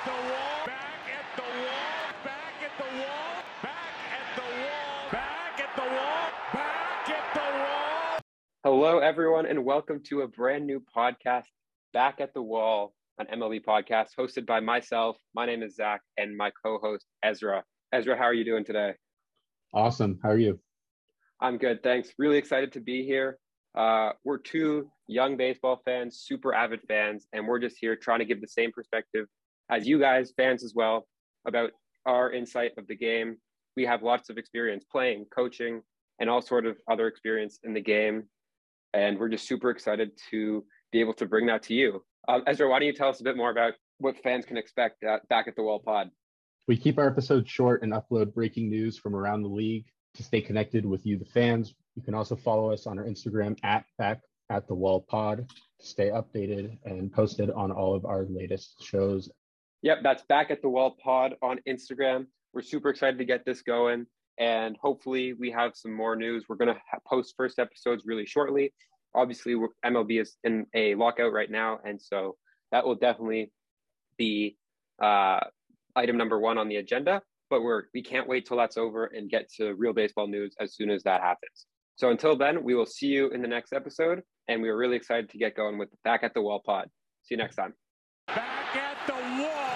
at the wall, back at the wall, back at the wall, back at the wall, back at the wall, back at the wall. Hello, everyone, and welcome to a brand new podcast, Back at the Wall, an MLB podcast hosted by myself. My name is Zach, and my co host, Ezra. Ezra, how are you doing today? Awesome. How are you? I'm good. Thanks. Really excited to be here. Uh, we're two young baseball fans, super avid fans, and we're just here trying to give the same perspective as you guys, fans as well, about our insight of the game. We have lots of experience playing, coaching, and all sort of other experience in the game, and we're just super excited to be able to bring that to you. Um, Ezra, why don't you tell us a bit more about what fans can expect uh, back at the Wall Pod? We keep our episodes short and upload breaking news from around the league to stay connected with you, the fans. You can also follow us on our Instagram at back at the wall pod to stay updated and posted on all of our latest shows. Yep, that's back at the wall pod on Instagram. We're super excited to get this going. And hopefully, we have some more news. We're going to post first episodes really shortly. Obviously, MLB is in a lockout right now. And so that will definitely be uh, item number one on the agenda. But we're, we can't wait till that's over and get to real baseball news as soon as that happens. So until then, we will see you in the next episode. And we are really excited to get going with Back at the Wall pod. See you next time. Back at the wall.